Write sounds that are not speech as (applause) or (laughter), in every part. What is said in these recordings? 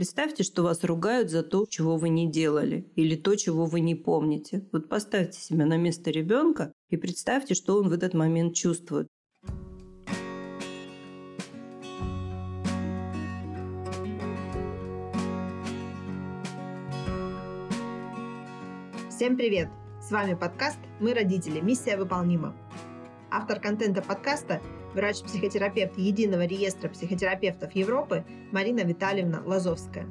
Представьте, что вас ругают за то, чего вы не делали, или то, чего вы не помните. Вот поставьте себя на место ребенка и представьте, что он в этот момент чувствует. Всем привет! С вами подкаст «Мы родители. Миссия выполнима». Автор контента подкаста – врач-психотерапевт Единого реестра психотерапевтов Европы Марина Витальевна Лазовская.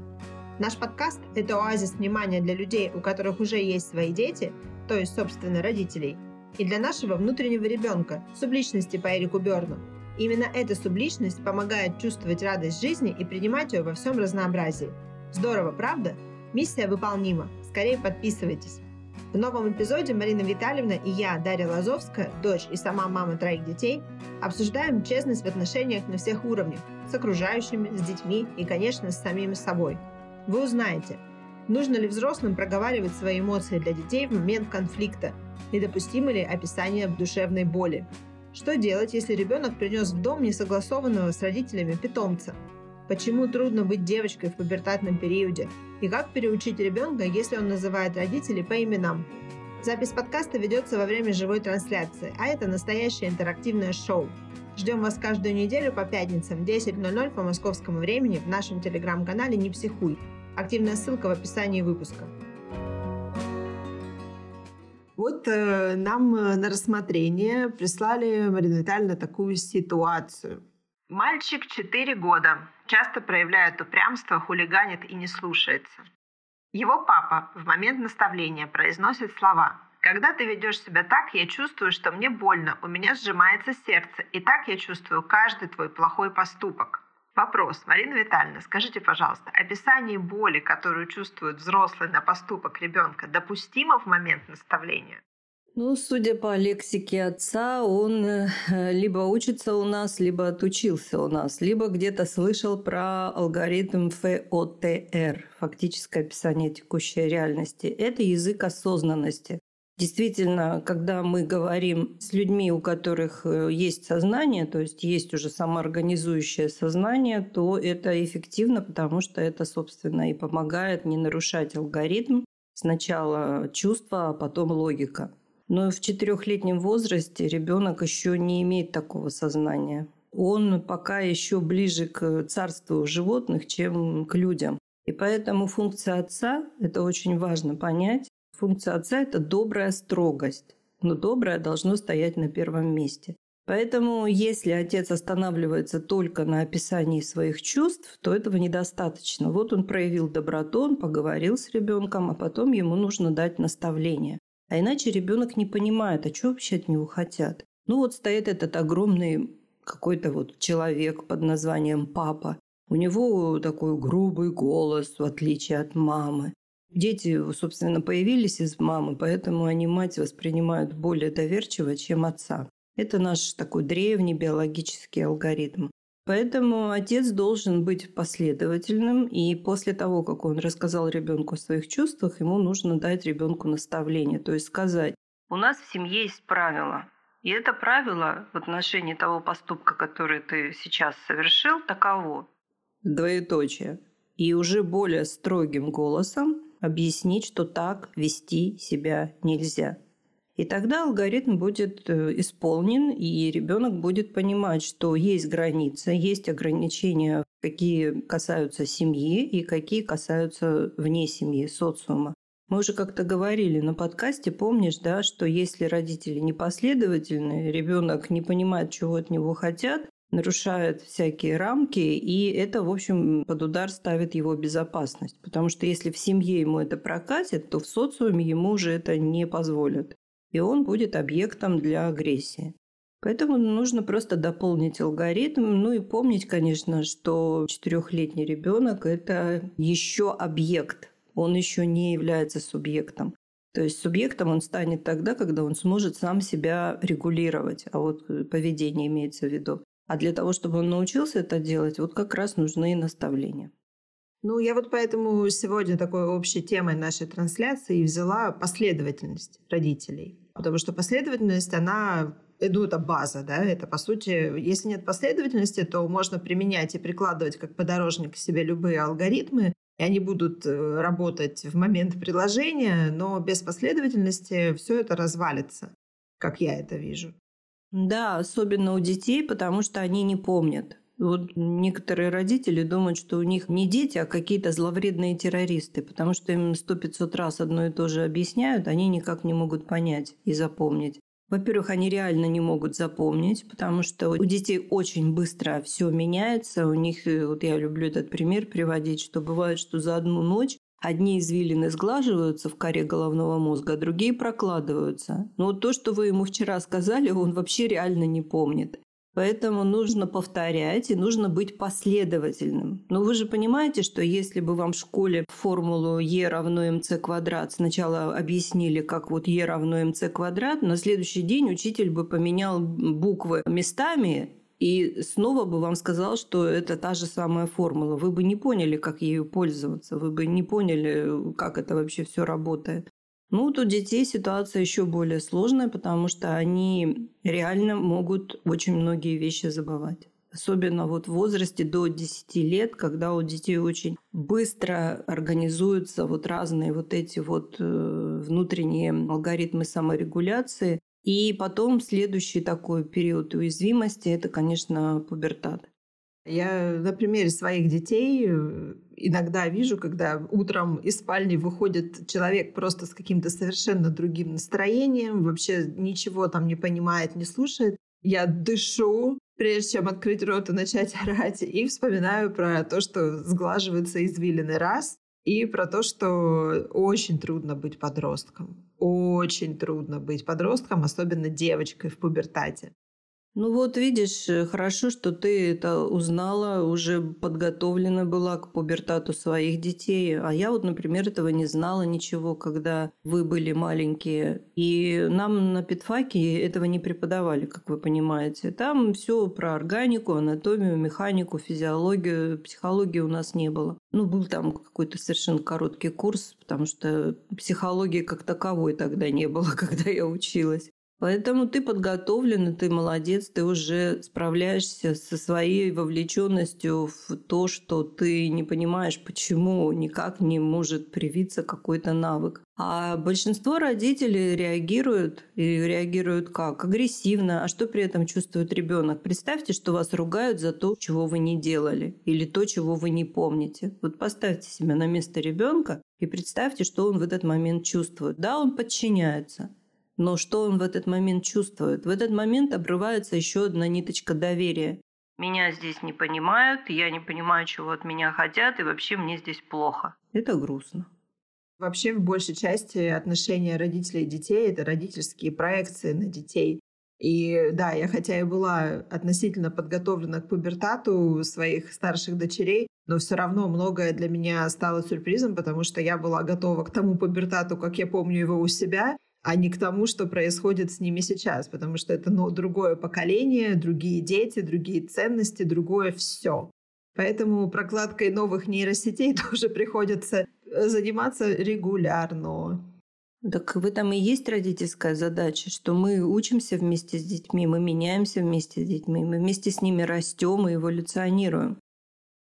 Наш подкаст – это оазис внимания для людей, у которых уже есть свои дети, то есть, собственно, родителей, и для нашего внутреннего ребенка, субличности по Эрику Берну. Именно эта субличность помогает чувствовать радость жизни и принимать ее во всем разнообразии. Здорово, правда? Миссия выполнима. Скорее подписывайтесь. В новом эпизоде Марина Витальевна и я, Дарья Лазовская, дочь и сама мама троих детей, обсуждаем честность в отношениях на всех уровнях, с окружающими, с детьми и, конечно, с самими собой. Вы узнаете, нужно ли взрослым проговаривать свои эмоции для детей в момент конфликта, недопустимо ли описание душевной боли. Что делать, если ребенок принес в дом несогласованного с родителями питомца? Почему трудно быть девочкой в пубертатном периоде? И как переучить ребенка, если он называет родителей по именам? Запись подкаста ведется во время живой трансляции, а это настоящее интерактивное шоу. Ждем вас каждую неделю по пятницам в 10.00 по московскому времени в нашем телеграм-канале «Не психуй». Активная ссылка в описании выпуска. Вот э, нам э, на рассмотрение прислали, Марина Витальевна, такую ситуацию. Мальчик 4 года, часто проявляет упрямство, хулиганит и не слушается. Его папа в момент наставления произносит слова «Когда ты ведешь себя так, я чувствую, что мне больно, у меня сжимается сердце, и так я чувствую каждый твой плохой поступок». Вопрос. Марина Витальевна, скажите, пожалуйста, описание боли, которую чувствует взрослый на поступок ребенка, допустимо в момент наставления? Ну, судя по лексике отца, он э, либо учится у нас, либо отучился у нас, либо где-то слышал про алгоритм ФОТР, фактическое описание текущей реальности. Это язык осознанности. Действительно, когда мы говорим с людьми, у которых э, есть сознание, то есть есть уже самоорганизующее сознание, то это эффективно, потому что это, собственно, и помогает не нарушать алгоритм. Сначала чувство, а потом логика. Но в четырехлетнем возрасте ребенок еще не имеет такого сознания. Он пока еще ближе к царству животных, чем к людям. И поэтому функция отца, это очень важно понять, функция отца – это добрая строгость. Но доброе должно стоять на первом месте. Поэтому, если отец останавливается только на описании своих чувств, то этого недостаточно. Вот он проявил доброту, он поговорил с ребенком, а потом ему нужно дать наставление. А иначе ребенок не понимает, а что вообще от него хотят. Ну вот стоит этот огромный какой-то вот человек под названием папа. У него такой грубый голос, в отличие от мамы. Дети, собственно, появились из мамы, поэтому они мать воспринимают более доверчиво, чем отца. Это наш такой древний биологический алгоритм. Поэтому отец должен быть последовательным, и после того, как он рассказал ребенку о своих чувствах, ему нужно дать ребенку наставление, то есть сказать, у нас в семье есть правила, и это правило в отношении того поступка, который ты сейчас совершил, таково. Двоеточие. И уже более строгим голосом объяснить, что так вести себя нельзя. И тогда алгоритм будет э, исполнен, и ребенок будет понимать, что есть границы, есть ограничения, какие касаются семьи и какие касаются вне семьи, социума. Мы уже как-то говорили на подкасте, помнишь, да, что если родители непоследовательны, ребенок не понимает, чего от него хотят, нарушает всякие рамки, и это, в общем, под удар ставит его безопасность. Потому что если в семье ему это прокатит, то в социуме ему уже это не позволят и он будет объектом для агрессии. Поэтому нужно просто дополнить алгоритм. Ну и помнить, конечно, что четырехлетний ребенок – это еще объект. Он еще не является субъектом. То есть субъектом он станет тогда, когда он сможет сам себя регулировать. А вот поведение имеется в виду. А для того, чтобы он научился это делать, вот как раз нужны наставления. Ну, я вот поэтому сегодня такой общей темой нашей трансляции взяла последовательность родителей. Потому что последовательность, она ну, это база, да, это, по сути, если нет последовательности, то можно применять и прикладывать как подорожник к себе любые алгоритмы, и они будут э, работать в момент приложения, но без последовательности все это развалится, как я это вижу. Да, особенно у детей, потому что они не помнят. Вот некоторые родители думают, что у них не дети, а какие-то зловредные террористы, потому что им сто пятьсот раз одно и то же объясняют, они никак не могут понять и запомнить. Во-первых, они реально не могут запомнить, потому что у детей очень быстро все меняется. У них, э, вот я люблю этот пример приводить, что бывает, что за одну ночь Одни извилины сглаживаются в коре головного мозга, а другие прокладываются. Но вот то, что вы ему вчера сказали, он вообще реально не помнит. Поэтому нужно повторять и нужно быть последовательным. Но вы же понимаете, что если бы вам в школе формулу e равно mc квадрат сначала объяснили, как вот e равно mc квадрат, на следующий день учитель бы поменял буквы местами, и снова бы вам сказал, что это та же самая формула. Вы бы не поняли, как ею пользоваться, вы бы не поняли, как это вообще все работает. Ну, у детей ситуация еще более сложная, потому что они реально могут очень многие вещи забывать. Особенно вот в возрасте до 10 лет, когда у детей очень быстро организуются вот разные вот эти вот э, внутренние алгоритмы саморегуляции. И потом следующий такой период уязвимости – это, конечно, пубертат. Я на примере своих детей э, иногда вижу, когда утром из спальни выходит человек просто с каким-то совершенно другим настроением, вообще ничего там не понимает, не слушает. Я дышу, прежде чем открыть рот и начать (laughs) орать, и вспоминаю про то, что сглаживается извилины раз, и про то, что очень трудно быть подростком. Очень трудно быть подростком, особенно девочкой в пубертате. Ну вот видишь, э, хорошо, что ты это узнала, уже подготовлена была к пубертату своих детей. А я вот, например, этого не знала ничего, когда вы были маленькие. И нам на педфаке этого не преподавали, как вы понимаете. Там все про органику, анатомию, механику, физиологию, психологии у нас не было. Ну, был там какой-то совершенно короткий курс, потому что психологии как таковой тогда не было, (laughs) когда я училась. Поэтому ты подготовлен, ты молодец, ты уже справляешься со своей вовлеченностью в то, что ты не понимаешь, почему никак не может привиться какой-то навык. А большинство родителей реагируют и реагируют как? Агрессивно. А что при этом чувствует ребенок? Представьте, что вас ругают за то, чего вы не делали или то, чего вы не помните. Вот поставьте себя на место ребенка и представьте, что он в этот момент чувствует. Да, он подчиняется, но что он в этот момент чувствует? В этот момент обрывается еще одна ниточка доверия. Меня здесь не понимают, я не понимаю, чего от меня хотят, и вообще мне здесь плохо. Это грустно. Вообще, в большей части отношения родителей и детей — это родительские проекции на детей. И да, я хотя и была относительно подготовлена к пубертату своих старших дочерей, но все равно многое для меня стало сюрпризом, потому что я была готова к тому пубертату, как я помню его у себя, а не к тому, что происходит с ними сейчас, потому что это ну, другое поколение, другие дети, другие ценности, другое все. Поэтому прокладкой новых нейросетей (laughs) тоже приходится э, заниматься регулярно. Так в этом и есть родительская задача, что мы учимся вместе с детьми, мы меняемся вместе с детьми, мы вместе с ними растем и эволюционируем.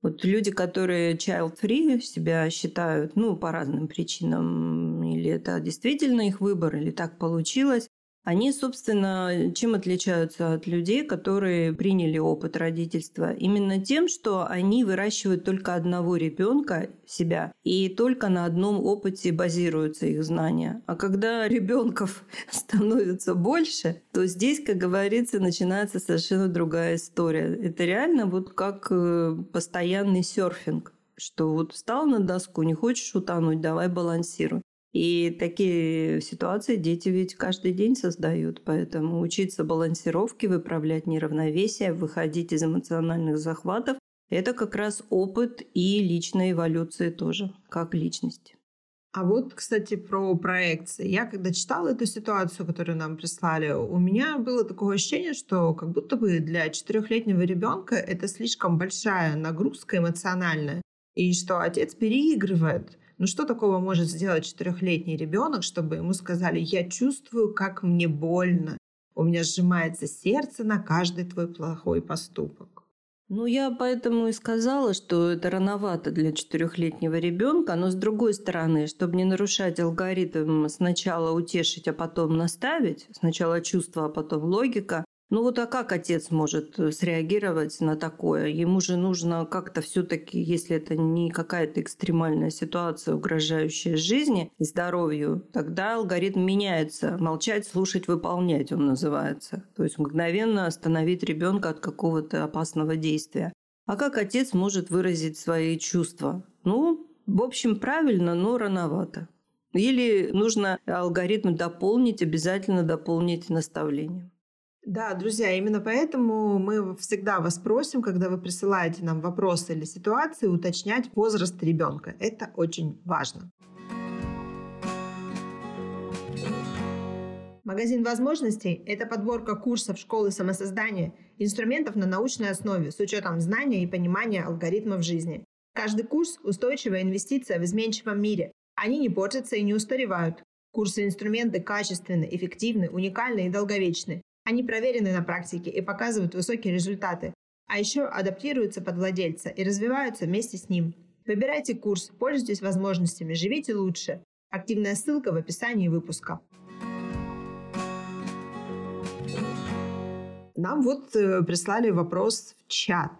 Вот люди, которые child-free себя считают, ну, по разным причинам, или это действительно их выбор, или так получилось, они, собственно, чем отличаются от людей, которые приняли опыт родительства? Именно тем, что они выращивают только одного ребенка, себя, и только на одном опыте базируются их знания. А когда ребенков (laughs) становится больше, то здесь, как говорится, начинается совершенно другая история. Это реально вот как э, постоянный серфинг что вот встал на доску, не хочешь утонуть, давай балансируй. И такие ситуации дети ведь каждый день создают. Поэтому учиться балансировке, выправлять неравновесие, выходить из эмоциональных захватов – это как раз опыт и личной эволюции тоже, как личности. А вот, кстати, про проекции. Я когда читала эту ситуацию, которую нам прислали, у меня было такое ощущение, что как будто бы для четырехлетнего ребенка это слишком большая нагрузка эмоциональная, и что отец переигрывает. Ну что такого может сделать четырехлетний ребенок, чтобы ему сказали, я чувствую, как мне больно. У меня сжимается сердце на каждый твой плохой поступок. Ну, я поэтому и сказала, что это рановато для четырехлетнего ребенка, но с другой стороны, чтобы не нарушать алгоритм сначала утешить, а потом наставить, сначала чувство, а потом логика, ну вот а как отец может э, среагировать на такое? Ему же нужно как-то все-таки, если это не какая-то экстремальная ситуация, угрожающая жизни и здоровью, тогда алгоритм меняется. Молчать, слушать, выполнять он называется. То есть мгновенно остановить ребенка от какого-то опасного действия. А как отец может выразить свои чувства? Ну, в общем, правильно, но рановато. Или нужно алгоритм дополнить, обязательно дополнить наставлением. Да, друзья, именно поэтому мы всегда вас просим, когда вы присылаете нам вопросы или ситуации, уточнять возраст ребенка. Это очень важно. Магазин возможностей – это подборка курсов школы самосоздания, инструментов на научной основе с учетом знания и понимания алгоритмов жизни. Каждый курс – устойчивая инвестиция в изменчивом мире. Они не портятся и не устаревают. Курсы и инструменты качественны, эффективны, уникальны и долговечны. Они проверены на практике и показывают высокие результаты, а еще адаптируются под владельца и развиваются вместе с ним. Выбирайте курс, пользуйтесь возможностями, живите лучше. Активная ссылка в описании выпуска. Нам вот э, прислали вопрос в чат.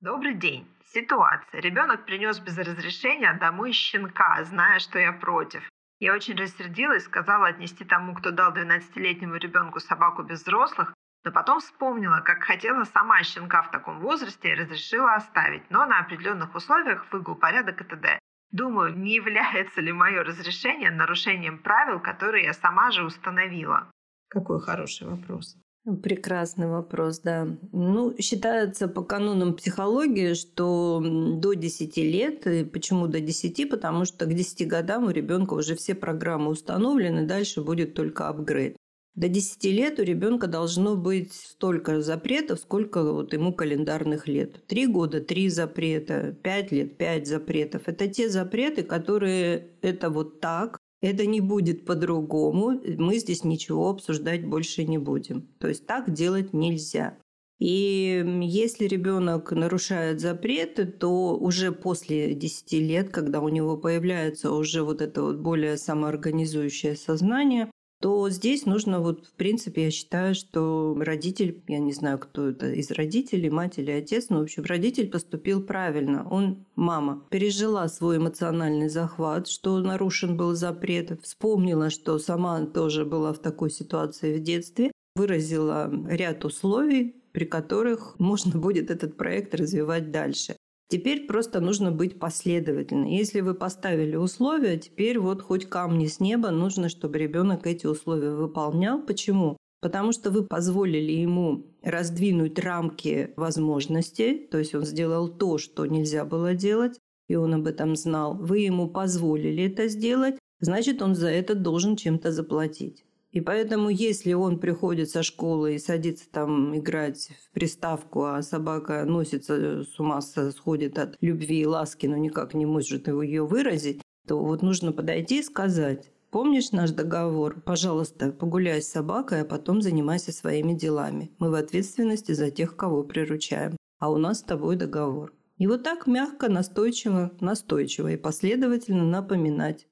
Добрый день. Ситуация. Ребенок принес без разрешения домой щенка, зная, что я против. Я очень рассердилась, сказала отнести тому, кто дал 12-летнему ребенку собаку без взрослых, но потом вспомнила, как хотела сама щенка в таком возрасте и разрешила оставить, но на определенных условиях выгул, порядок и т.д. Думаю, не является ли мое разрешение нарушением правил, которые я сама же установила? Какой хороший вопрос. Прекрасный вопрос, да. Ну, считается по канонам психологии, что до 10 лет, и почему до 10? Потому что к 10 годам у ребенка уже все программы установлены, дальше будет только апгрейд. До 10 лет у ребенка должно быть столько запретов, сколько вот ему календарных лет. Три года – три запрета, пять лет – пять запретов. Это те запреты, которые это вот так, это не будет по-другому, мы здесь ничего обсуждать больше не будем. То есть так делать нельзя. И если ребенок нарушает запреты, то уже после 10 лет, когда у него появляется уже вот это вот более самоорганизующее сознание, то здесь нужно вот, в принципе, я считаю, что родитель, я не знаю, кто это из родителей, мать или отец, но, в общем, родитель поступил правильно. Он, мама, пережила свой эмоциональный захват, что нарушен был запрет, вспомнила, что сама тоже была в такой ситуации в детстве, выразила ряд условий, при которых можно будет этот проект развивать дальше. Теперь просто нужно быть последовательным. Если вы поставили условия, теперь вот хоть камни с неба, нужно, чтобы ребенок эти условия выполнял. Почему? Потому что вы позволили ему раздвинуть рамки возможностей, то есть он сделал то, что нельзя было делать, и он об этом знал. Вы ему позволили это сделать, значит, он за это должен чем-то заплатить. И поэтому, если он приходит со школы и садится там играть в приставку, а собака носится с ума, сходит от любви и ласки, но никак не может его ее выразить, то вот нужно подойти и сказать, Помнишь наш договор? Пожалуйста, погуляй с собакой, а потом занимайся своими делами. Мы в ответственности за тех, кого приручаем. А у нас с тобой договор. И вот так мягко, настойчиво, настойчиво и последовательно напоминать.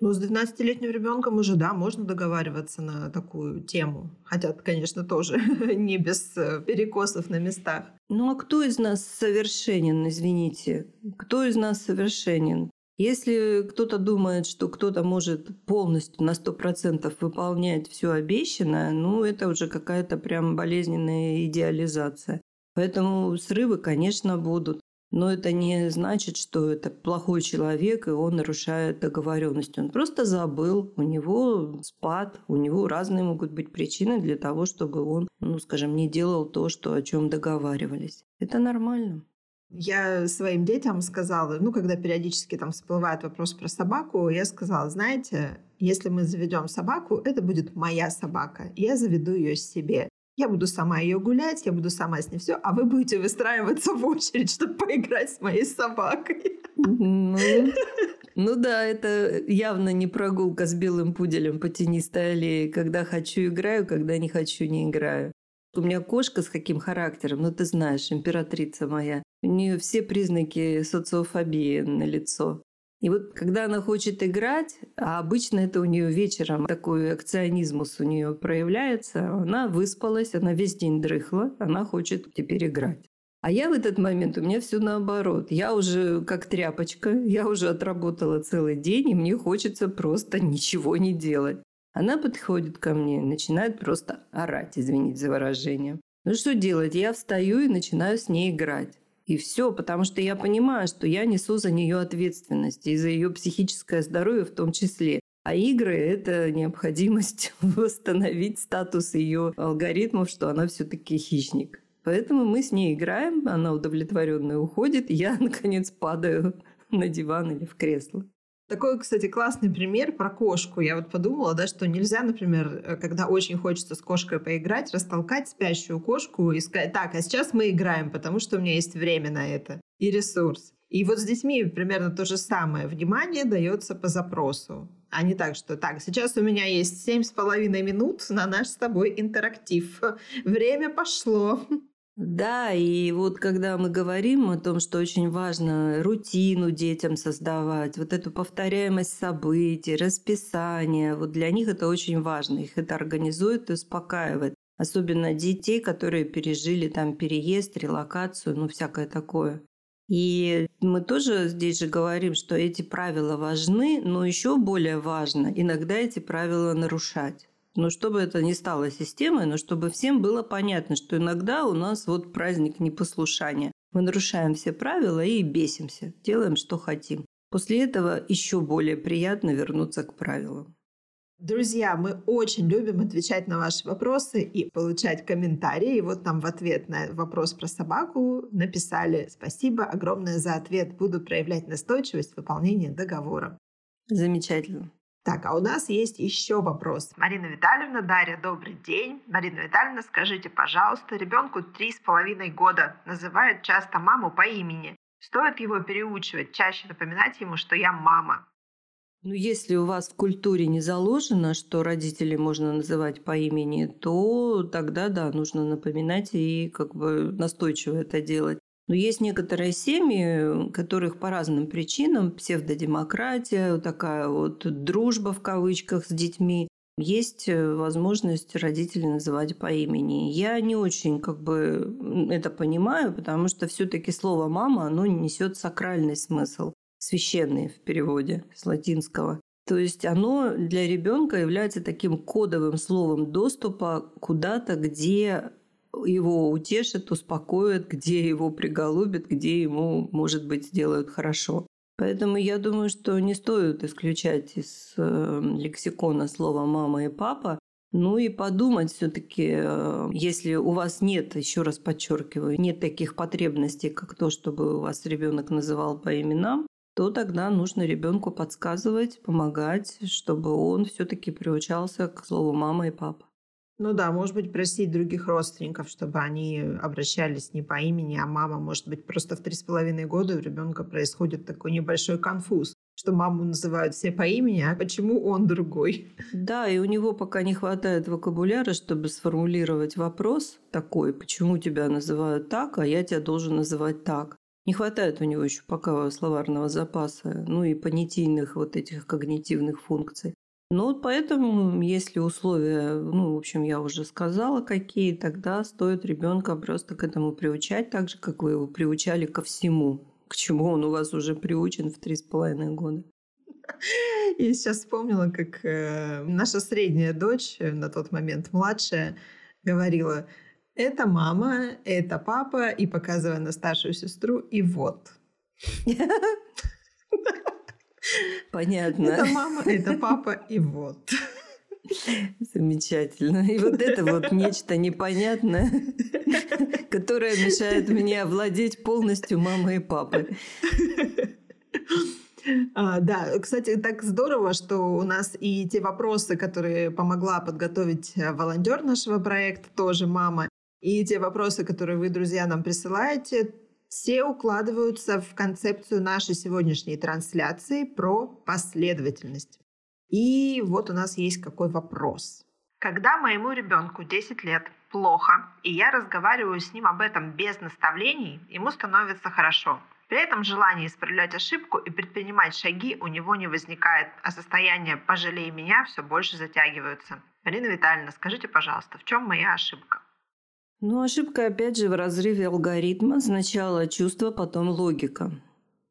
Ну, с 12-летним ребенком уже, да, можно договариваться на такую тему. Хотя, конечно, тоже (laughs) не без э, перекосов на местах. Ну, а кто из нас совершенен, извините? Кто из нас совершенен? Если кто-то думает, что кто-то может полностью на 100% выполнять все обещанное, ну, это уже какая-то прям болезненная идеализация. Поэтому срывы, конечно, будут. Но это не значит, что это плохой человек, и он нарушает договоренность. Он просто забыл, у него спад, у него разные могут быть причины для того, чтобы он, ну, скажем, не делал то, что о чем договаривались. Это нормально. Я своим детям сказала, ну, когда периодически там всплывает вопрос про собаку, я сказала, знаете, если мы заведем собаку, это будет моя собака. Я заведу ее себе. Я буду сама ее гулять, я буду сама с ней все, а вы будете выстраиваться в очередь, чтобы поиграть с моей собакой. Ну, Ну да, это явно не прогулка с белым пуделем по тенистой аллее. Когда хочу, играю, когда не хочу, не играю. У меня кошка с каким характером, ну ты знаешь, императрица моя. У нее все признаки социофобии на лицо. И вот когда она хочет играть, а обычно это у нее вечером такой акционизмус у нее проявляется, она выспалась, она весь день дрыхла, она хочет теперь играть. А я в этот момент, у меня все наоборот. Я уже как тряпочка, я уже отработала целый день, и мне хочется просто ничего не делать. Она подходит ко мне, начинает просто орать, извините за выражение. Ну что делать? Я встаю и начинаю с ней играть. И все, потому что я понимаю, что я несу за нее ответственность и за ее психическое здоровье в том числе. А игры – это необходимость (laughs) восстановить статус ее алгоритмов, что она все-таки хищник. Поэтому мы с ней играем, она удовлетворенная уходит, я, (laughs) наконец, падаю на диван или в кресло. Такой, кстати, классный пример про кошку. Я вот подумала, да, что нельзя, например, э, когда очень хочется с кошкой поиграть, растолкать спящую кошку и сказать, так, а сейчас мы играем, потому что у меня есть время на это и ресурс. И вот с детьми примерно то же самое. Внимание дается по запросу. А не так, что так, сейчас у меня есть семь с половиной минут на наш с тобой интерактив. (laughs) Время пошло. Да, и вот когда мы говорим о том, что очень важно рутину детям создавать, вот эту повторяемость событий, расписание, вот для них это очень важно. Их это организует и успокаивает. Особенно детей, которые пережили там переезд, релокацию, ну всякое такое. И мы тоже здесь же говорим, что эти правила важны, но еще более важно иногда эти правила нарушать. Но чтобы это не стало системой, но чтобы всем было понятно, что иногда у нас вот праздник непослушания. Мы нарушаем все правила и бесимся, делаем, что хотим. После этого еще более приятно вернуться к правилам. Друзья, мы очень любим отвечать на ваши вопросы и получать комментарии. И вот нам в ответ на вопрос про собаку написали «Спасибо огромное за ответ. Буду проявлять настойчивость в выполнении договора». Замечательно. Так, а у нас есть еще вопрос. Марина Витальевна, Дарья, добрый день. Марина Витальевна, скажите, пожалуйста, ребенку три с половиной года называют часто маму по имени. Стоит его переучивать, чаще напоминать ему, что я мама? Ну, если у вас в культуре не заложено, что родителей можно называть по имени, то тогда, да, нужно напоминать и как бы настойчиво это делать. Но есть некоторые семьи, которых по разным причинам, псевдодемократия, такая вот дружба в кавычках с детьми, есть э, возможность родителей называть по имени. Я не очень как бы это понимаю, потому что все-таки слово мама, оно несет сакральный смысл, священный в переводе с латинского. То есть оно для ребенка является таким кодовым словом доступа куда-то, где его утешат, успокоят, где его приголубят, где ему, может быть, сделают хорошо. Поэтому я думаю, что не стоит исключать из э, лексикона слова «мама» и «папа», ну и подумать все-таки, э, если у вас нет, еще раз подчеркиваю, нет таких потребностей, как то, чтобы у вас ребенок называл по именам, то тогда нужно ребенку подсказывать, помогать, чтобы он все-таки приучался к слову мама и папа. Ну да, может быть, просить других родственников, чтобы они обращались не по имени, а мама. Может быть, просто в три с половиной года у ребенка происходит такой небольшой конфуз, что маму называют все по имени, а почему он другой? Да, и у него пока не хватает вокабуляра, чтобы сформулировать вопрос такой, почему тебя называют так, а я тебя должен называть так. Не хватает у него еще пока словарного запаса, ну и понятийных вот этих когнитивных функций. Ну, поэтому, если условия, ну, в общем, я уже сказала, какие, тогда стоит ребенка просто к этому приучать, так же, как вы его приучали ко всему, к чему он у вас уже приучен в три с половиной года. (laughs) Я сейчас вспомнила, как э, наша средняя дочь, э, на тот момент младшая, говорила, это мама, это папа, и показывая на старшую сестру, и вот. (laughs) Понятно. Это мама, это папа, и вот. Замечательно. И вот это вот нечто непонятное, которое мешает мне овладеть полностью мамой и папой. А, да, кстати, так здорово, что у нас и те вопросы, которые помогла подготовить э, волонтер нашего проекта, тоже мама, и те вопросы, которые вы, друзья, нам присылаете, все укладываются в концепцию нашей сегодняшней трансляции про последовательность. И вот у нас есть какой вопрос. Когда моему ребенку 10 лет плохо, и я разговариваю с ним об этом без наставлений, ему становится хорошо. При этом желание исправлять ошибку и предпринимать шаги у него не возникает, а состояние «пожалей меня» все больше затягиваются. Марина Витальевна, скажите, пожалуйста, в чем моя ошибка? Ну, ошибка опять же в разрыве алгоритма. Сначала чувство, потом логика.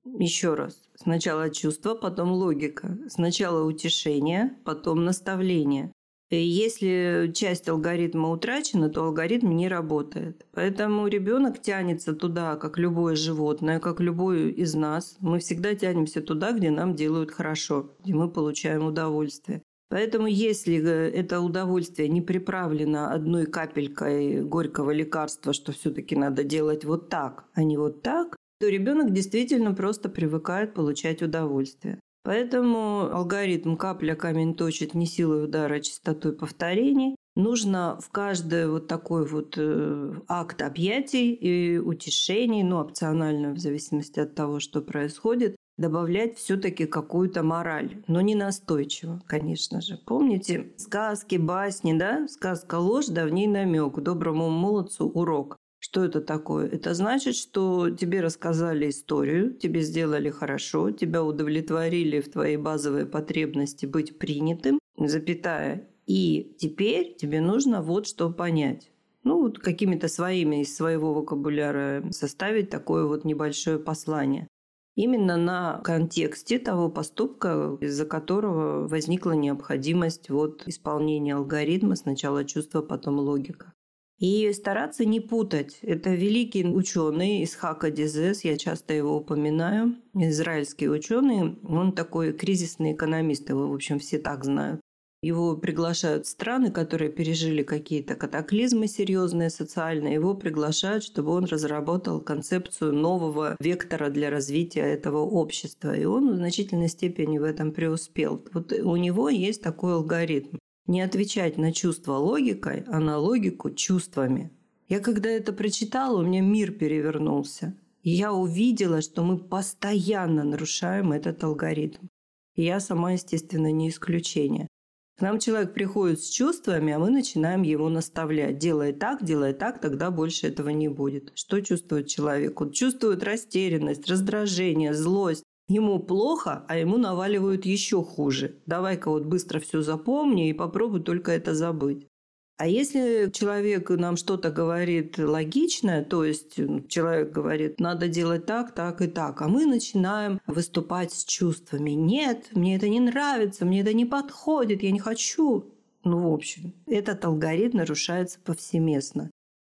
Еще раз. Сначала чувство, потом логика. Сначала утешение, потом наставление. И если часть алгоритма утрачена, то алгоритм не работает. Поэтому ребенок тянется туда, как любое животное, как любой из нас. Мы всегда тянемся туда, где нам делают хорошо, где мы получаем удовольствие. Поэтому если э, это удовольствие не приправлено одной капелькой горького лекарства, что все-таки надо делать вот так, а не вот так, то ребенок действительно просто привыкает получать удовольствие. Поэтому алгоритм капля камень точит не силой удара, а частотой повторений. Нужно в каждый вот такой вот э, акт объятий и утешений, ну, опционально в зависимости от того, что происходит, добавлять все-таки какую-то мораль, но не настойчиво, конечно же. Помните сказки, басни, да? Сказка ложь, давней намек, доброму молодцу урок. Что это такое? Это значит, что тебе рассказали историю, тебе сделали хорошо, тебя удовлетворили в твоей базовой потребности быть принятым, запятая. И теперь тебе нужно вот что понять. Ну, вот какими-то своими из своего вокабуляра составить такое вот небольшое послание именно на контексте того поступка, из-за которого возникла необходимость вот исполнения алгоритма, сначала чувство, потом логика. И стараться не путать. Это великий ученый из Хака Дизес, я часто его упоминаю, израильский ученый. Он такой кризисный экономист, его, в общем, все так знают. Его приглашают страны, которые пережили какие-то катаклизмы серьезные социальные. Его приглашают, чтобы он разработал концепцию нового вектора для развития этого общества. И он в значительной степени в этом преуспел. Вот у него есть такой алгоритм. Не отвечать на чувства логикой, а на логику чувствами. Я когда это прочитала, у меня мир перевернулся. И я увидела, что мы постоянно нарушаем этот алгоритм. И я сама, естественно, не исключение. К нам человек приходит с чувствами, а мы начинаем его наставлять. Делай так, делай так, тогда больше этого не будет. Что чувствует человек? Он чувствует растерянность, раздражение, злость. Ему плохо, а ему наваливают еще хуже. Давай-ка вот быстро все запомни и попробуй только это забыть. А если человек нам что-то говорит логичное, то есть человек говорит, надо делать так, так и так, а мы начинаем выступать с чувствами. Нет, мне это не нравится, мне это не подходит, я не хочу. Ну, в общем, этот алгоритм нарушается повсеместно.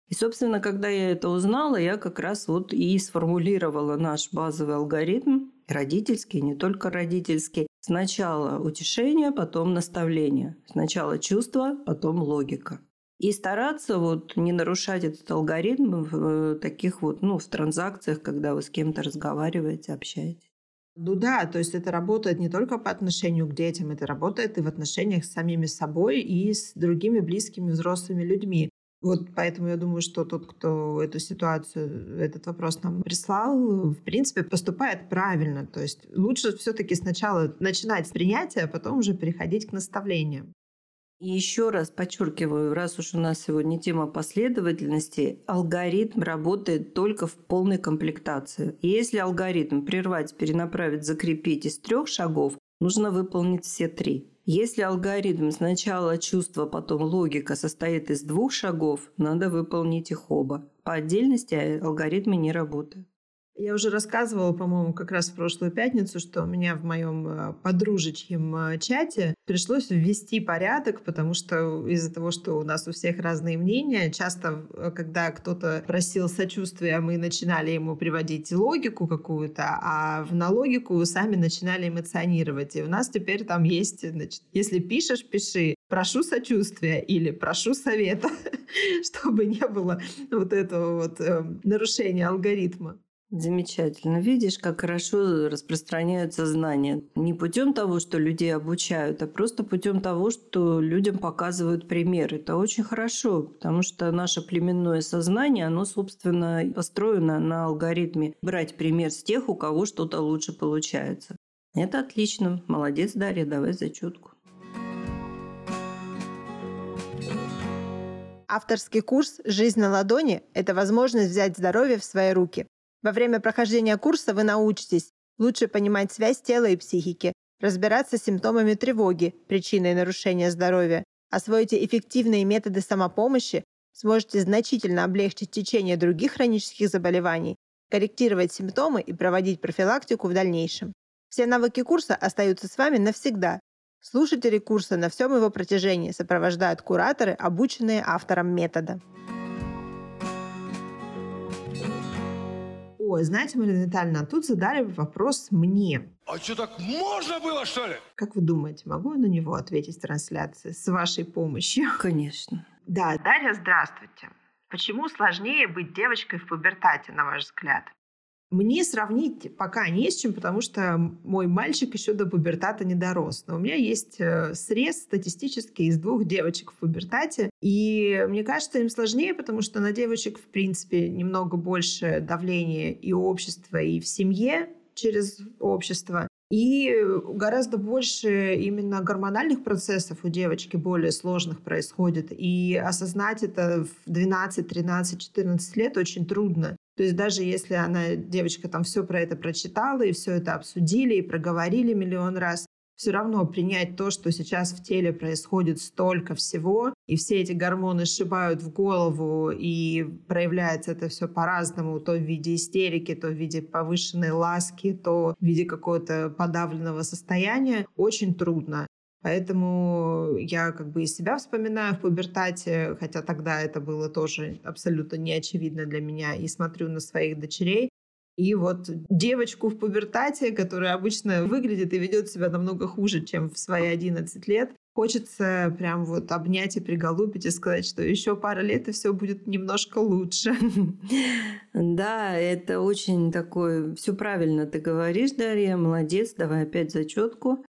И, собственно, когда я это узнала, я как раз вот и сформулировала наш базовый алгоритм, родительский, не только родительский. Сначала утешение, потом наставление. Сначала чувство, потом логика. И стараться вот не нарушать этот алгоритм в э, таких вот, ну, в транзакциях, когда вы с кем-то разговариваете, общаетесь. Ну да, то есть это работает не только по отношению к детям, это работает и в отношениях с самими собой и с другими близкими взрослыми людьми. Вот поэтому я думаю, что тот, кто эту ситуацию, этот вопрос нам прислал, в принципе, поступает правильно. То есть лучше все-таки сначала начинать с принятия, а потом уже переходить к наставлениям. И еще раз подчеркиваю, раз уж у нас сегодня тема последовательности, алгоритм работает только в полной комплектации. И если алгоритм прервать, перенаправить, закрепить из трех шагов, нужно выполнить все три. Если алгоритм сначала чувство, потом логика состоит из двух шагов, надо выполнить их оба. По отдельности алгоритмы не работают. Я уже рассказывала, по-моему, как раз в прошлую пятницу, что у меня в моем э, подружечьем э, чате пришлось ввести порядок, потому что из-за того, что у нас у всех разные мнения, часто, э, когда кто-то просил сочувствия, мы начинали ему приводить логику какую-то, а на логику сами начинали эмоционировать. И у нас теперь там есть, значит, если пишешь, пиши, прошу сочувствия или прошу совета, (laughs) чтобы не было вот этого вот нарушения алгоритма. Замечательно. Видишь, как хорошо распространяются знания. Не путем того, что людей обучают, а просто путем того, что людям показывают пример. Это очень хорошо, потому что наше племенное сознание, оно, собственно, построено на алгоритме брать пример с тех, у кого что-то лучше получается. Это отлично. Молодец, Дарья, давай зачетку. Авторский курс «Жизнь на ладони» – это возможность взять здоровье в свои руки. Во время прохождения курса вы научитесь лучше понимать связь тела и психики, разбираться с симптомами тревоги, причиной нарушения здоровья, освоите эффективные методы самопомощи, сможете значительно облегчить течение других хронических заболеваний, корректировать симптомы и проводить профилактику в дальнейшем. Все навыки курса остаются с вами навсегда. Слушатели курса на всем его протяжении сопровождают кураторы, обученные автором метода. Ой, знаете, Марина Витальевна, тут задали вопрос мне. А что, так можно было, что ли? Как вы думаете, могу я на него ответить в трансляции с вашей помощью? (laughs) Конечно. Да, Дарья, здравствуйте. Почему сложнее быть девочкой в пубертате, на ваш взгляд? Мне сравнить пока не с чем, потому что мой мальчик еще до пубертата не дорос. Но у меня есть э, срез статистический из двух девочек в пубертате. И мне кажется, им сложнее, потому что на девочек, в принципе, немного больше давления и общества, и в семье через общество. И гораздо больше именно гормональных процессов у девочки более сложных происходит. И осознать это в 12, 13, 14 лет очень трудно. То есть даже если она, девочка, там все про это прочитала, и все это обсудили, и проговорили миллион раз, все равно принять то, что сейчас в теле происходит столько всего, и все эти гормоны сшибают в голову, и проявляется это все по-разному, то в виде истерики, то в виде повышенной ласки, то в виде какого-то подавленного состояния, очень трудно. Поэтому я как бы и себя вспоминаю в пубертате, хотя тогда это было тоже абсолютно неочевидно для меня, и смотрю на своих дочерей. И вот девочку в пубертате, которая обычно выглядит и ведет себя намного хуже, чем в свои 11 лет, хочется прям вот обнять и приголубить и сказать, что еще пара лет и все будет немножко лучше. (laughs) Да, это очень такое, все правильно ты говоришь, Дарья, молодец, давай опять зачетку.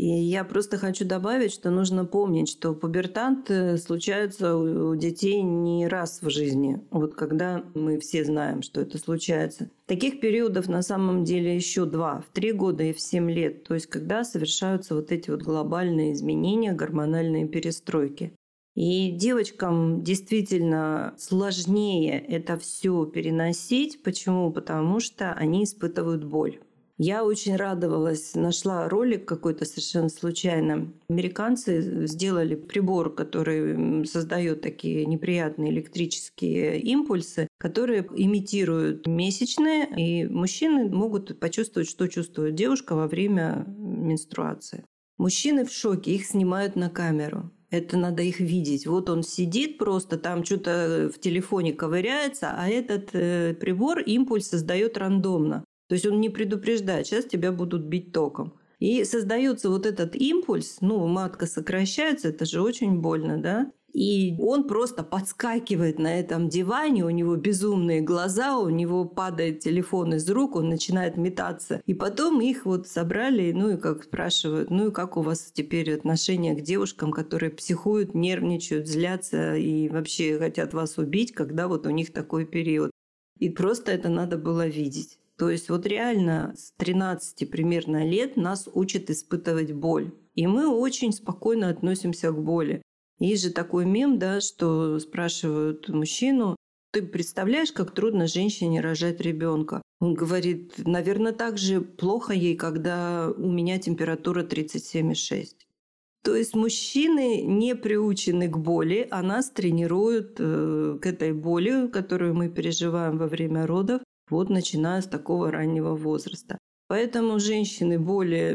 И я просто хочу добавить, что нужно помнить, что пубертант э, случается у детей не раз в жизни. Вот когда мы все знаем, что это случается. Таких периодов на самом деле еще два, в три года и в семь лет. То есть когда совершаются вот эти вот глобальные изменения, гормональные перестройки. И девочкам действительно сложнее это все переносить. Почему? Потому что они испытывают боль. Я очень радовалась, нашла ролик какой-то совершенно случайно. Американцы сделали прибор, который создает такие неприятные электрические импульсы, которые имитируют месячные, и мужчины могут почувствовать, что чувствует девушка во время менструации. Мужчины в шоке, их снимают на камеру. Это надо их видеть. Вот он сидит просто, там что-то в телефоне ковыряется, а этот э, прибор импульс создает рандомно. То есть он не предупреждает, сейчас тебя будут бить током. И создается вот этот импульс, ну, матка сокращается, это же очень больно, да? И он просто подскакивает на этом диване, у него безумные глаза, у него падает телефон из рук, он начинает метаться. И потом их вот собрали, ну и как спрашивают, ну и как у вас теперь отношение к девушкам, которые психуют, нервничают, злятся и вообще хотят вас убить, когда вот у них такой период. И просто это надо было видеть. То есть вот реально с 13 примерно лет нас учат испытывать боль. И мы очень спокойно относимся к боли. Есть же такой мем, да, что спрашивают мужчину, ты представляешь, как трудно женщине рожать ребенка? Он говорит, наверное, так же плохо ей, когда у меня температура 37,6. То есть мужчины не приучены к боли, а нас тренируют э, к этой боли, которую мы переживаем во время родов вот начиная с такого раннего возраста. Поэтому женщины более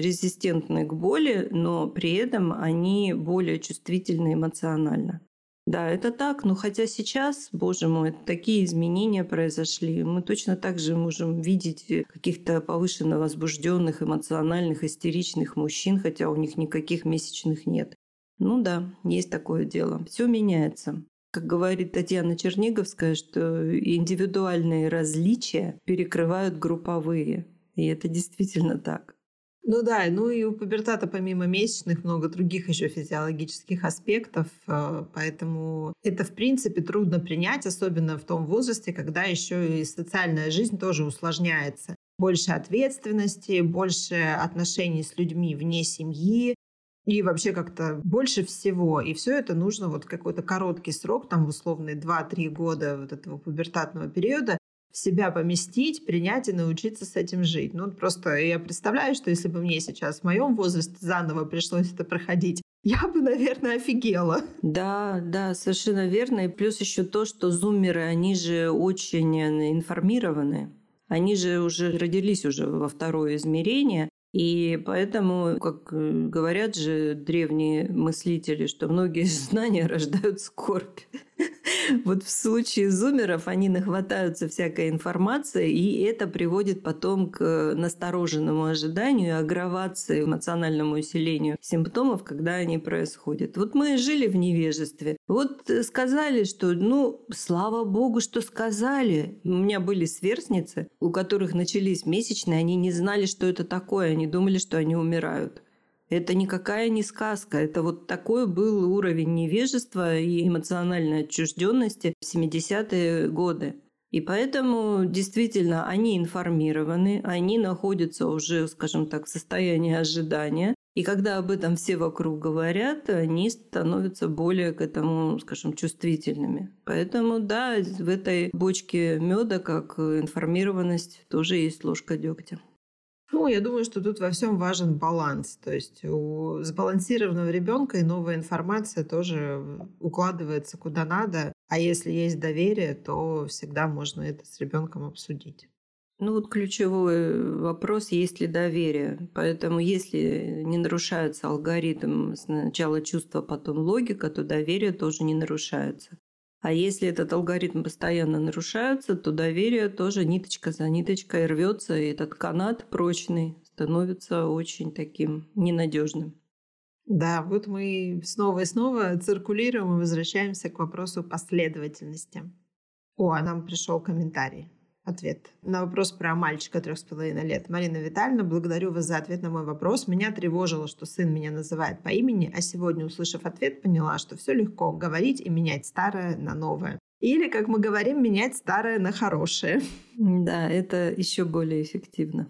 резистентны к боли, но при этом они более чувствительны эмоционально. Да, это так, но хотя сейчас, боже мой, такие изменения произошли, мы точно так же можем видеть каких-то повышенно возбужденных, эмоциональных, истеричных мужчин, хотя у них никаких месячных нет. Ну да, есть такое дело. Все меняется. Как говорит Татьяна Черниговская, что индивидуальные различия перекрывают групповые. И это действительно так. Ну да, ну и у пубертата помимо месячных много других еще физиологических аспектов, э, поэтому это в принципе трудно принять, особенно в том возрасте, когда еще и социальная жизнь тоже усложняется. Больше ответственности, больше отношений с людьми вне семьи, и вообще как-то больше всего. И все это нужно вот какой-то короткий срок, там условные 2-3 года вот этого пубертатного периода, себя поместить, принять и научиться с этим жить. Ну, просто я представляю, что если бы мне сейчас в моем возрасте заново пришлось это проходить, (laughs) я бы, наверное, офигела. Да, да, совершенно верно. И плюс еще то, что зумеры, они же очень информированы. Они же уже родились уже во второе измерение, и поэтому, как э, говорят же древние мыслители, что многие (laughs) знания рождают скорбь. (laughs) Вот в случае зумеров они нахватаются всякой информации, и это приводит потом к настороженному ожиданию и агравации, эмоциональному усилению симптомов, когда они происходят. Вот мы жили в невежестве. Вот сказали, что, ну, слава богу, что сказали. У меня были сверстницы, у которых начались месячные, они не знали, что это такое, они думали, что они умирают. Это никакая не сказка. Это вот такой был уровень невежества и эмоциональной отчужденности в 70-е годы. И поэтому действительно они информированы, они находятся уже, скажем так, в состоянии ожидания. И когда об этом все вокруг говорят, они становятся более к этому, скажем, чувствительными. Поэтому да, в этой бочке меда, как информированность, тоже есть ложка дегтя. Ну, я думаю, что тут во всем важен баланс. То есть у сбалансированного ребенка и новая информация тоже укладывается куда надо. А если есть доверие, то всегда можно это с ребенком обсудить. Ну вот ключевой вопрос, есть ли доверие. Поэтому если не нарушается алгоритм сначала чувства, потом логика, то доверие тоже не нарушается. А если этот алгоритм постоянно нарушается, то доверие тоже ниточка за ниточкой рвется, и этот канат прочный становится очень таким ненадежным. Да, вот мы снова и снова циркулируем и возвращаемся к вопросу последовательности. О, а нам пришел комментарий ответ на вопрос про мальчика трех с половиной лет. Марина Витальевна, благодарю вас за ответ на мой вопрос. Меня тревожило, что сын меня называет по имени, а сегодня, услышав ответ, поняла, что все легко говорить и менять старое на новое. Или, как мы говорим, менять старое на хорошее. Да, это еще более эффективно.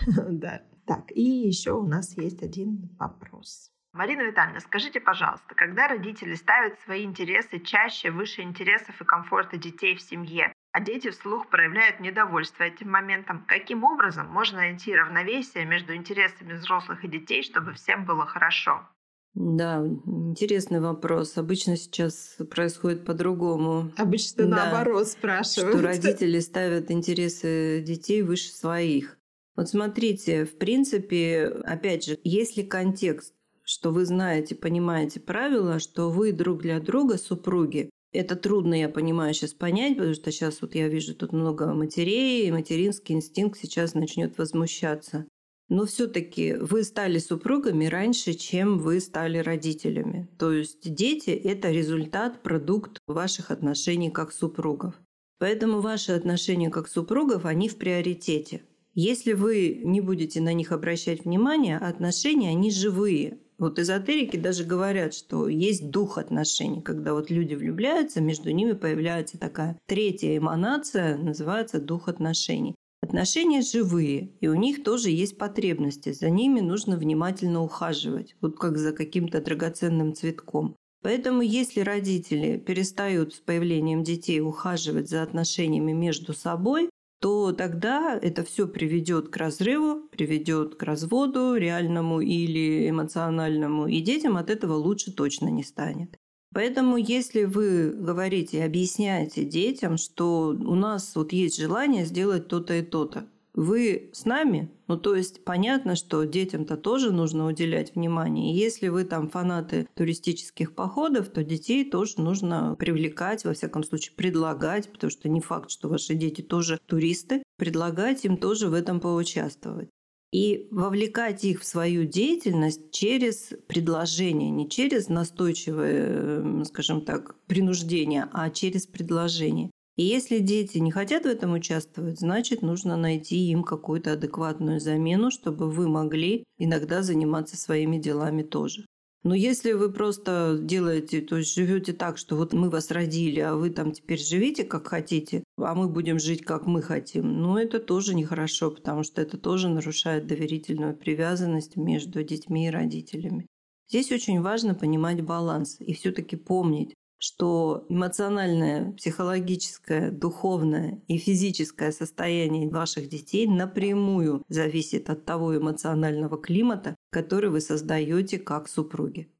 (laughs) Да. Так, и еще у нас есть один вопрос. Марина Витальевна, скажите, пожалуйста, когда родители ставят свои интересы чаще выше интересов и комфорта детей в семье, а дети вслух проявляют недовольство этим моментом. Каким образом можно найти равновесие между интересами взрослых и детей, чтобы всем было хорошо? Да, интересный вопрос. Обычно сейчас происходит по-другому. Обычно да, наоборот спрашивают. Что родители ставят интересы детей выше своих. Вот смотрите, в принципе, опять же, если контекст, что вы знаете, понимаете правила, что вы друг для друга супруги, это трудно, я понимаю, сейчас понять, потому что сейчас вот я вижу тут много матерей, и материнский инстинкт сейчас начнет возмущаться. Но все-таки вы стали супругами раньше, чем вы стали родителями. То есть дети – это результат, продукт ваших отношений как супругов. Поэтому ваши отношения как супругов, они в приоритете. Если вы не будете на них обращать внимание, отношения, они живые. Вот эзотерики даже говорят, что есть дух отношений, когда вот люди влюбляются, между ними появляется такая третья эманация, называется дух отношений. Отношения живые, и у них тоже есть потребности, за ними нужно внимательно ухаживать, вот как за каким-то драгоценным цветком. Поэтому если родители перестают с появлением детей ухаживать за отношениями между собой, то тогда это все приведет к разрыву, приведет к разводу реальному или эмоциональному, и детям от этого лучше точно не станет. Поэтому, если вы говорите, объясняете детям, что у нас вот есть желание сделать то-то и то-то, вы с нами, ну то есть понятно, что детям-то тоже нужно уделять внимание. И если вы там фанаты туристических походов, то детей тоже нужно привлекать, во всяком случае предлагать, потому что не факт, что ваши дети тоже туристы, предлагать им тоже в этом поучаствовать. и вовлекать их в свою деятельность через предложение, не через настойчивое, скажем так, принуждение, а через предложение. И если дети не хотят в этом участвовать, значит, нужно найти им какую-то адекватную замену, чтобы вы могли иногда заниматься своими делами тоже. Но если вы просто делаете, то есть живете так, что вот мы вас родили, а вы там теперь живите как хотите, а мы будем жить как мы хотим, ну это тоже нехорошо, потому что это тоже нарушает доверительную привязанность между детьми и родителями. Здесь очень важно понимать баланс и все-таки помнить, что эмоциональное, психологическое, духовное и физическое состояние ваших детей напрямую зависит от того эмоционального климата, который вы создаете как супруги.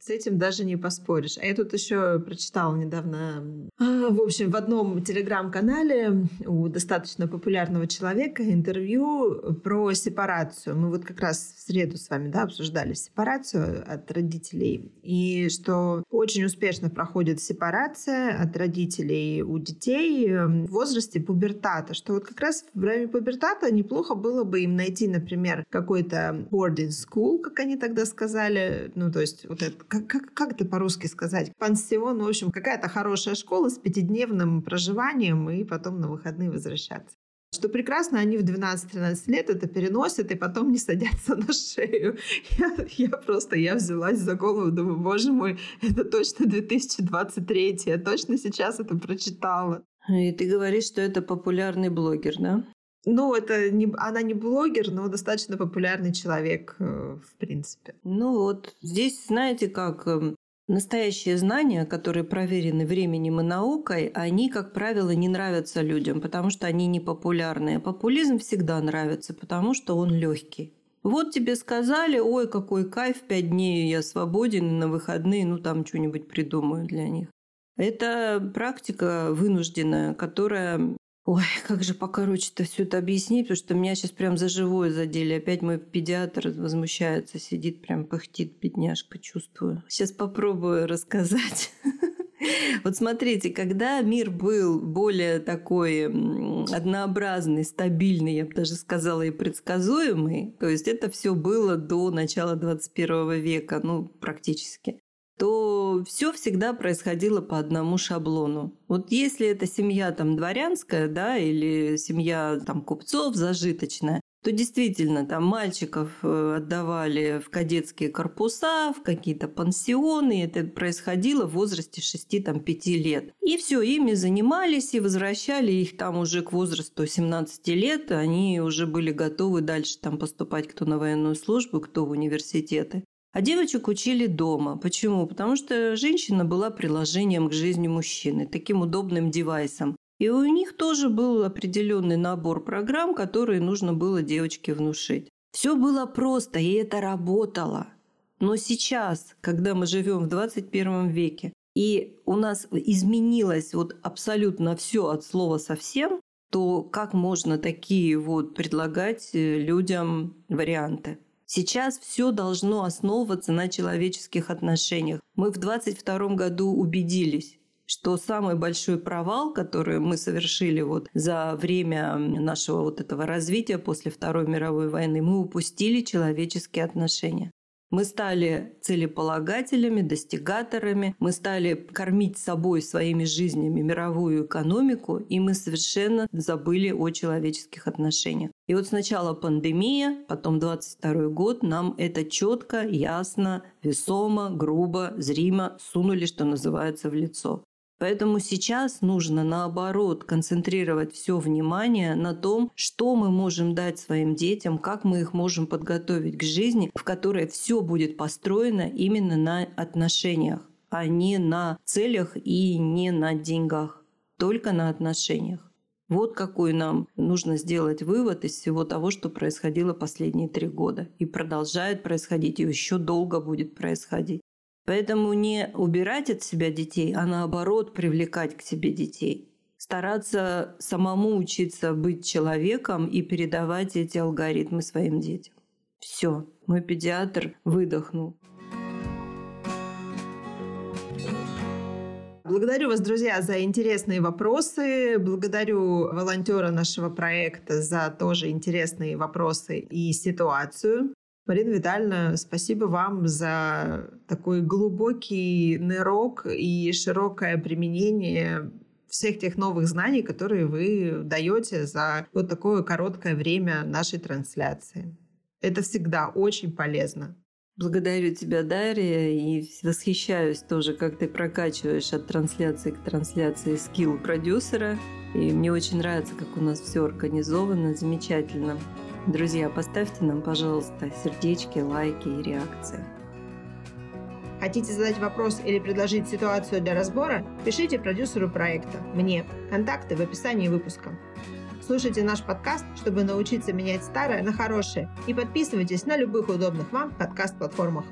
С этим даже не поспоришь. А я тут еще прочитала недавно, а, в общем, в одном телеграм-канале у достаточно популярного человека интервью про сепарацию. Мы вот как раз в среду с вами да, обсуждали сепарацию от родителей. И что очень успешно проходит сепарация от родителей у детей эм, в возрасте пубертата. Что вот как раз в время пубертата неплохо было бы им найти, например, какой-то boarding school, как они тогда сказали. Ну, то есть вот это как, как, как это по-русски сказать? Пансион, в общем, какая-то хорошая школа с пятидневным проживанием и потом на выходные возвращаться. Что прекрасно, они в 12-13 лет это переносят и потом не садятся (laughs) на шею. Я, я просто, я взялась за голову, думаю, боже мой, это точно 2023, я точно сейчас это прочитала. И ты говоришь, что это популярный блогер, да? Ну, это не, она не блогер, но достаточно популярный человек, э, в принципе. Ну вот, здесь, знаете, как эм, настоящие знания, которые проверены временем и наукой, они, как правило, не нравятся людям, потому что они не популярные. Популизм всегда нравится, потому что он легкий. Вот тебе сказали, ой, какой кайф, пять дней я свободен, на выходные, ну там что-нибудь придумаю для них. Это практика вынужденная, которая Ой, как же покороче-то все это объяснить, потому что меня сейчас прям за живое задели. Опять мой педиатр возмущается, сидит, прям пыхтит, бедняжка, чувствую. Сейчас попробую рассказать. (laughs) Вот смотрите, когда мир был более такой однообразный, стабильный, я бы даже сказала, и предсказуемый, то есть это все было до начала 21 века, ну, практически то все всегда происходило по одному шаблону. Вот если это семья там дворянская, да, или семья там купцов зажиточная, то действительно там мальчиков э, отдавали в кадетские корпуса, в какие-то пансионы. Это происходило в возрасте 6-5 лет. И все, ими занимались и возвращали их там уже к возрасту 17 лет. Они уже были готовы дальше там поступать кто на военную службу, кто в университеты. А девочек учили дома. Почему? Потому что женщина была приложением к жизни мужчины, таким удобным девайсом. И у них тоже был определенный набор программ, которые нужно было девочке внушить. Все было просто, и это работало. Но сейчас, когда мы живем в 21 веке, и у нас изменилось вот абсолютно все от слова совсем, то как можно такие вот предлагать э, людям варианты? Сейчас все должно основываться на человеческих отношениях. Мы в 22 году убедились, что самый большой провал, который мы совершили вот за время нашего вот этого развития после Второй мировой войны, мы упустили человеческие отношения. Мы стали целеполагателями, достигаторами, мы стали кормить собой своими жизнями мировую экономику, и мы совершенно забыли о человеческих отношениях. И вот сначала пандемия, потом 22 год, нам это четко, ясно, весомо, грубо, зримо сунули, что называется, в лицо. Поэтому сейчас нужно, наоборот, концентрировать все внимание на том, что мы можем дать своим детям, как мы их можем подготовить к жизни, в которой все будет построено именно на отношениях, а не на целях и не на деньгах, только на отношениях. Вот какой нам нужно сделать вывод из всего того, что происходило последние три года. И продолжает происходить, и еще долго будет происходить. Поэтому не убирать от себя детей, а наоборот привлекать к себе детей. Стараться самому учиться быть человеком и передавать эти алгоритмы своим детям. Все, мой педиатр выдохнул. Благодарю вас, друзья, за интересные вопросы. Благодарю волонтера нашего проекта за тоже интересные вопросы и ситуацию. Марина Витальевна, спасибо вам за такой глубокий нырок и широкое применение всех тех новых знаний, которые вы даете за вот такое короткое время нашей трансляции. Это всегда очень полезно. Благодарю тебя, Дарья, и восхищаюсь тоже, как ты прокачиваешь от трансляции к трансляции скилл продюсера. И мне очень нравится, как у нас все организовано, замечательно. Друзья, поставьте нам, пожалуйста, сердечки, лайки и реакции. Хотите задать вопрос или предложить ситуацию для разбора? Пишите продюсеру проекта, мне. Контакты в описании выпуска. Слушайте наш подкаст, чтобы научиться менять старое на хорошее. И подписывайтесь на любых удобных вам подкаст-платформах.